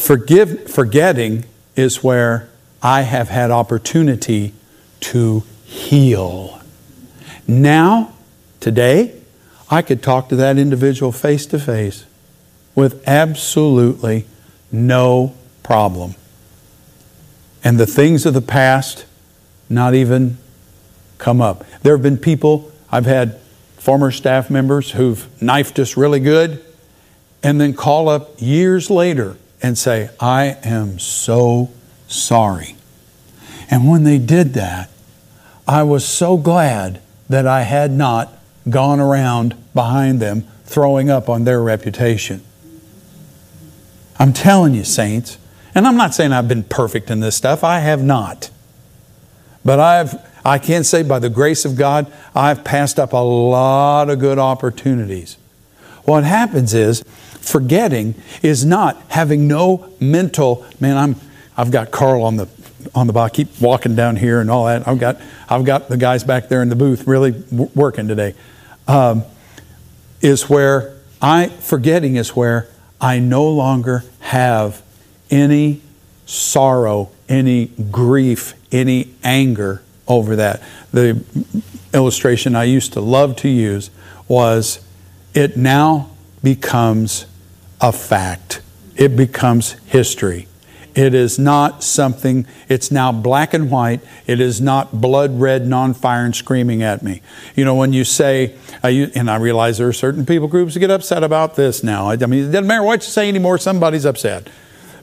Forgive, forgetting is where I have had opportunity to heal. Now, today, I could talk to that individual face to face with absolutely no problem. And the things of the past not even come up. There have been people, I've had former staff members who've knifed us really good and then call up years later and say, I am so sorry. And when they did that, I was so glad that I had not gone around behind them throwing up on their reputation. I'm telling you, saints, and I'm not saying I've been perfect in this stuff, I have not. But I've, I can say by the grace of God, I've passed up a lot of good opportunities. What happens is, forgetting is not having no mental man i'm i've got carl on the on the bar keep walking down here and all that. I've got i've got the guys back there in the booth really w- working today. Um, is where i forgetting is where i no longer have any sorrow any grief any anger over that. The illustration i used to love to use was it now becomes a fact. It becomes history. It is not something, it's now black and white. It is not blood red, non fire and screaming at me. You know, when you say, uh, and I realize there are certain people groups that get upset about this now. I mean, it doesn't matter what you say anymore, somebody's upset.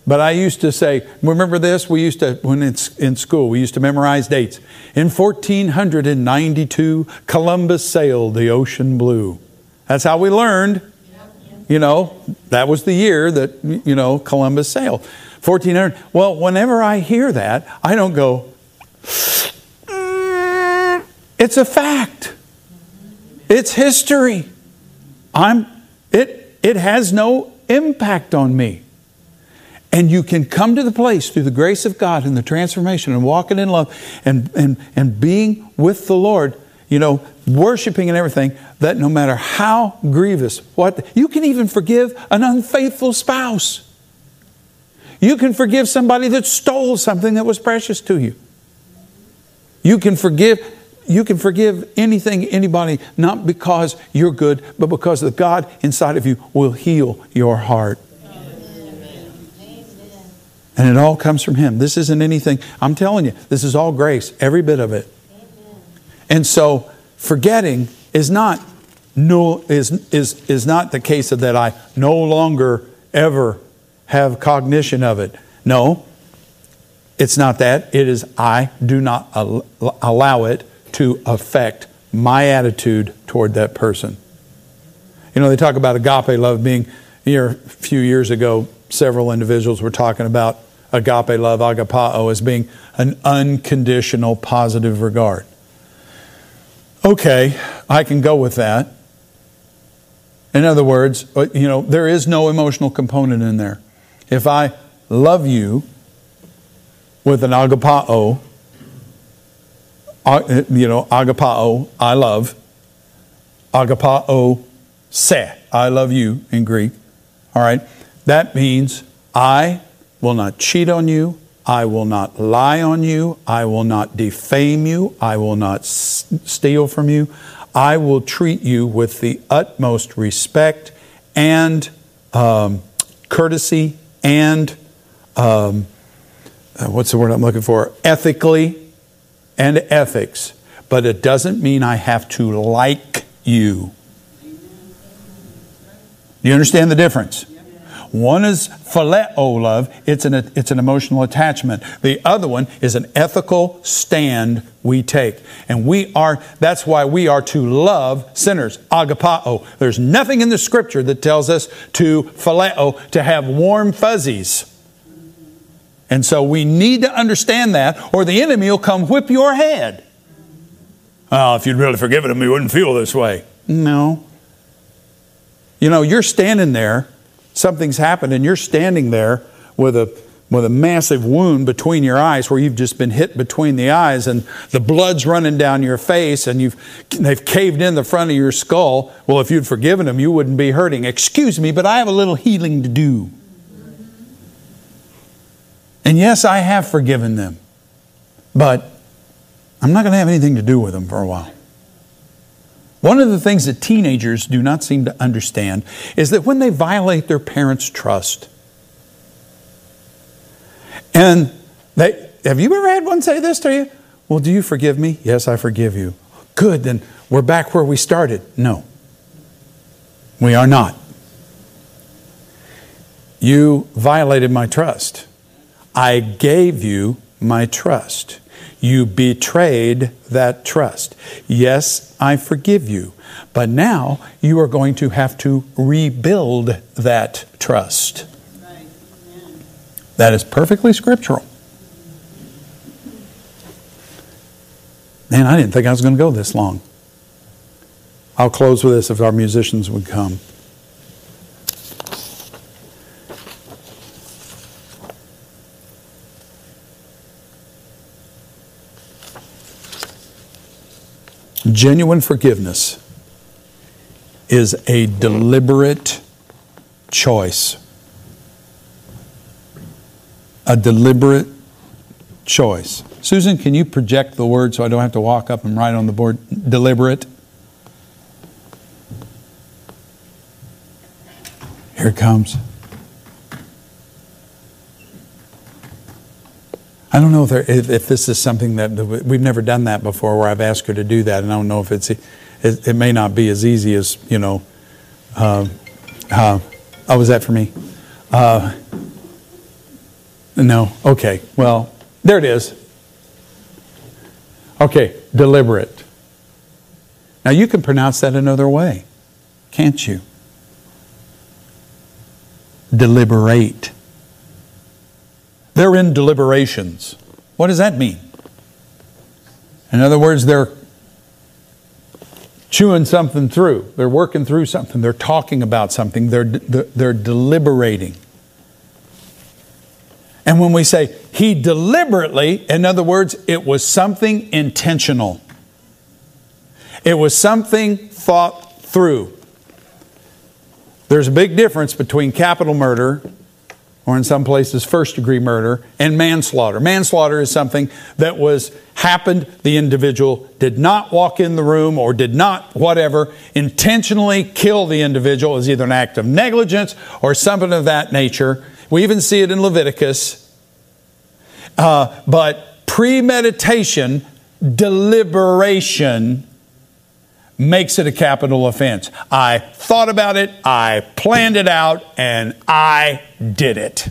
But I used to say, remember this? We used to, when it's in school, we used to memorize dates. In 1492, Columbus sailed the ocean blue. That's how we learned. You know, that was the year that, you know, Columbus sailed. 1400. Well, whenever I hear that, I don't go, mm, it's a fact. It's history. I'm, it, it has no impact on me. And you can come to the place through the grace of God and the transformation and walking in love and, and, and being with the Lord, you know, worshiping and everything, that no matter how grievous, what, you can even forgive an unfaithful spouse. You can forgive somebody that stole something that was precious to you. You can forgive you can forgive anything anybody not because you're good, but because the God inside of you will heal your heart. And it all comes from him. This isn't anything. I'm telling you, this is all grace, every bit of it. And so forgetting is not no is is is not the case of that I no longer ever have cognition of it. No, it's not that. It is I do not allow it to affect my attitude toward that person. You know, they talk about agape love being, here a few years ago, several individuals were talking about agape love, agapao, as being an unconditional positive regard. Okay, I can go with that. In other words, uh, you know, there is no emotional component in there. If I love you with an agapao, you know, agapao, I love, agapao se, I love you in Greek. All right, that means I will not cheat on you. I will not lie on you. I will not defame you. I will not steal from you. I will treat you with the utmost respect and um, courtesy and um, uh, what's the word I'm looking for? Ethically and ethics. But it doesn't mean I have to like you. Do you understand the difference? One is phileo love, it's an, it's an emotional attachment. The other one is an ethical stand we take. And we are, that's why we are to love sinners, agapao. There's nothing in the scripture that tells us to phileo, to have warm fuzzies. And so we need to understand that, or the enemy will come whip your head. Oh, if you'd really forgiven him, you wouldn't feel this way. No. You know, you're standing there something's happened and you're standing there with a with a massive wound between your eyes where you've just been hit between the eyes and the blood's running down your face and you've they've caved in the front of your skull. Well if you'd forgiven them you wouldn't be hurting. Excuse me but i have a little healing to do. And yes i have forgiven them but i'm not going to have anything to do with them for a while one of the things that teenagers do not seem to understand is that when they violate their parents' trust, and they, have you ever had one say this to you? Well, do you forgive me? Yes, I forgive you. Good, then we're back where we started. No, we are not. You violated my trust. I gave you my trust. You betrayed that trust. Yes, I forgive you. But now you are going to have to rebuild that trust. That is perfectly scriptural. Man, I didn't think I was going to go this long. I'll close with this if our musicians would come. Genuine forgiveness is a deliberate choice. A deliberate choice. Susan, can you project the word so I don't have to walk up and write on the board? Deliberate. Here it comes. I don't know if, there, if, if, this is something that we've never done that before, where I've asked her to do that, and I don't know if it's it, it may not be as easy as you know. Uh, uh, oh, was that for me? Uh, no. Okay. Well, there it is. Okay, deliberate. Now you can pronounce that another way, can't you? Deliberate. They're in deliberations. What does that mean? In other words, they're chewing something through. They're working through something. They're talking about something. They're, they're deliberating. And when we say he deliberately, in other words, it was something intentional. It was something thought through. There's a big difference between capital murder, or in some places first degree murder, and manslaughter. Manslaughter is something that was happened, the individual did not walk in the room or did not, whatever, intentionally kill the individual as either an act of negligence or something of that nature. We even see it in Leviticus. Uh, but premeditation, deliberation, makes it a capital offense. I thought about it, I planned it out, and I did it.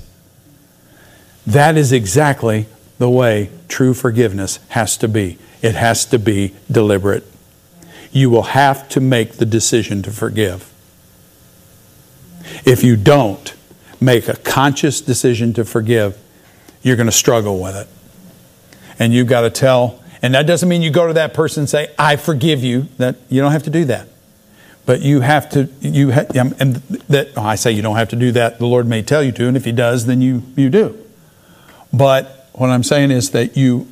That is exactly the way true forgiveness has to be. It has to be deliberate. You will have to make the decision to forgive. If you don't make a conscious decision to forgive, you're going to struggle with it. And you've got to tell and that doesn't mean you go to that person and say, I forgive you. That you don't have to do that. But you have to, you ha- um, and that oh, I say you don't have to do that. The Lord may tell you to, and if He does, then you you do. But what I'm saying is that you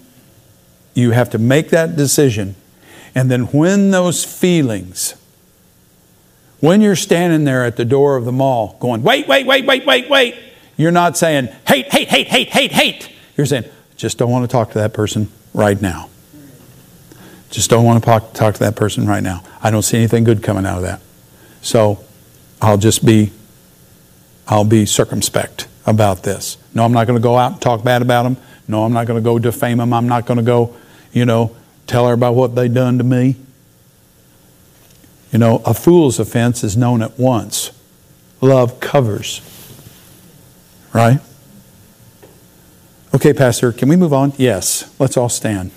you have to make that decision, and then when those feelings, when you're standing there at the door of the mall, going, wait, wait, wait, wait, wait, wait, you're not saying hate, hate, hate, hate, hate, hate. You're saying just don't want to talk to that person right now. Just don't want to talk, to that person right now. I don't see anything good coming out of that. So I'll just be, I'll be circumspect about this. No, I'm not going to go out and talk bad about them. No, I'm not going to go defame them. I'm not going to go, you know, tell her about what they done to me. You know, a fool's offense is known at once. Love covers. Right? Okay, Pastor, can we move on? Yes. Let's all stand.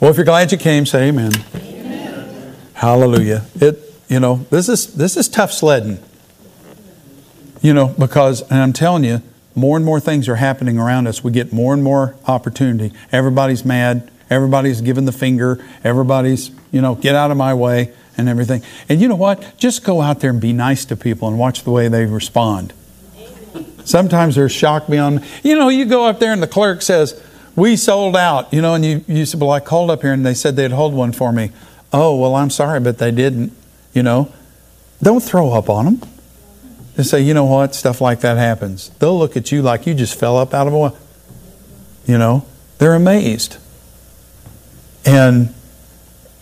Well, if you're glad you came, say amen. amen. Hallelujah. It, you know, this is this is tough sledding. You know, because and I'm telling you, more and more things are happening around us. We get more and more opportunity. Everybody's mad. Everybody's giving the finger. Everybody's, you know, get out of my way and everything. And you know what? Just go out there and be nice to people and watch the way they respond. Sometimes they're shocked beyond. You know, you go up there and the clerk says, we sold out, you know, and you, you said, well, I called up here and they said they'd hold one for me. Oh, well, I'm sorry, but they didn't, you know. Don't throw up on them. Just say, you know what, stuff like that happens. They'll look at you like you just fell up out of a, you know, they're amazed. And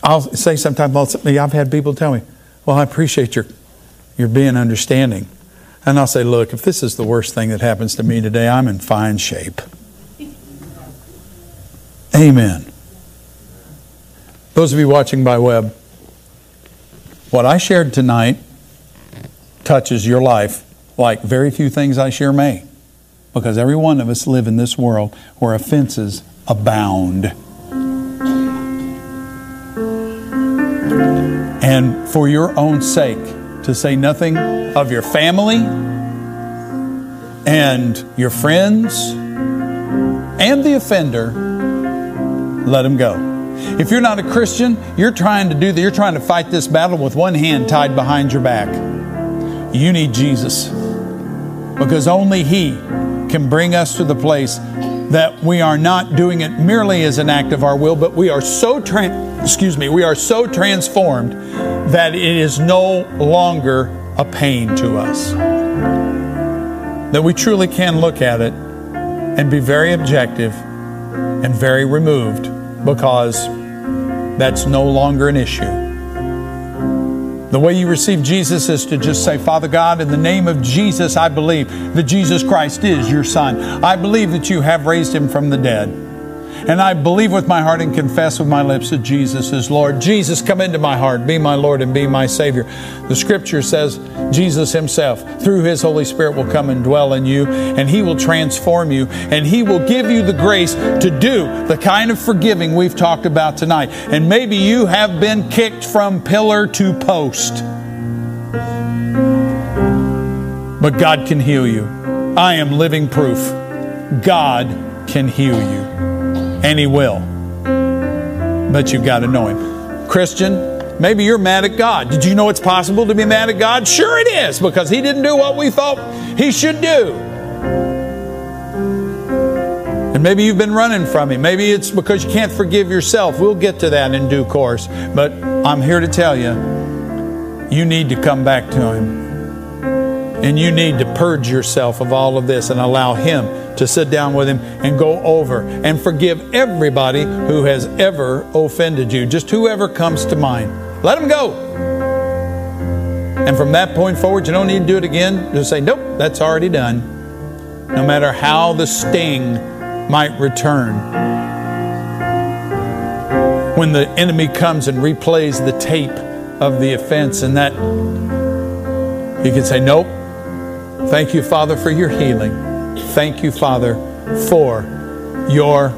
I'll say sometimes, I've had people tell me, well, I appreciate your, your being understanding. And I'll say, look, if this is the worst thing that happens to me today, I'm in fine shape. Amen. Those of you watching by web, what I shared tonight touches your life like very few things I share may. Because every one of us live in this world where offenses abound. And for your own sake, to say nothing of your family and your friends and the offender, let him go. If you're not a Christian, you're trying to do that, you're trying to fight this battle with one hand tied behind your back. You need Jesus. Because only He can bring us to the place that we are not doing it merely as an act of our will, but we are so tra- excuse me, we are so transformed that it is no longer a pain to us. That we truly can look at it and be very objective and very removed because that's no longer an issue. The way you receive Jesus is to just say, Father God, in the name of Jesus, I believe that Jesus Christ is your Son. I believe that you have raised him from the dead. And I believe with my heart and confess with my lips that Jesus is Lord. Jesus, come into my heart, be my Lord and be my Savior. The scripture says Jesus Himself, through His Holy Spirit, will come and dwell in you, and He will transform you, and He will give you the grace to do the kind of forgiving we've talked about tonight. And maybe you have been kicked from pillar to post. But God can heal you. I am living proof. God can heal you and He will. But you've got to know Him. Christian, Maybe you're mad at God. Did you know it's possible to be mad at God? Sure, it is, because He didn't do what we thought He should do. And maybe you've been running from Him. Maybe it's because you can't forgive yourself. We'll get to that in due course. But I'm here to tell you, you need to come back to Him. And you need to purge yourself of all of this and allow Him to sit down with Him and go over and forgive everybody who has ever offended you. Just whoever comes to mind. Let them go. And from that point forward, you don't need to do it again. Just say, nope, that's already done. No matter how the sting might return. When the enemy comes and replays the tape of the offense, and that you can say, nope, Thank you, Father, for your healing. Thank you, Father, for your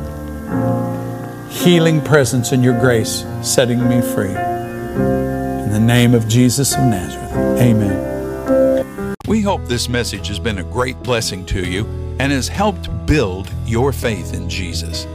healing presence and your grace setting me free. In the name of Jesus of Nazareth, amen. We hope this message has been a great blessing to you and has helped build your faith in Jesus.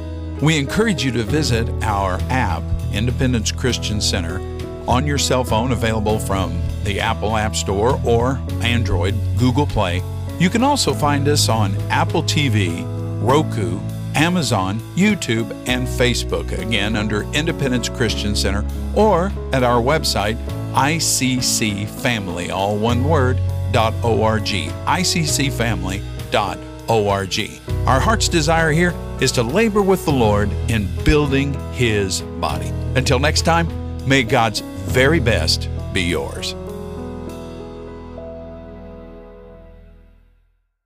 We encourage you to visit our app, Independence Christian Center, on your cell phone, available from the Apple App Store or Android, Google Play. You can also find us on Apple TV, Roku, Amazon, YouTube, and Facebook, again under Independence Christian Center, or at our website, iccfamily, all one word, dot .org, iccfamily.org. Our heart's desire here is to labor with the Lord in building His body. Until next time, may God's very best be yours.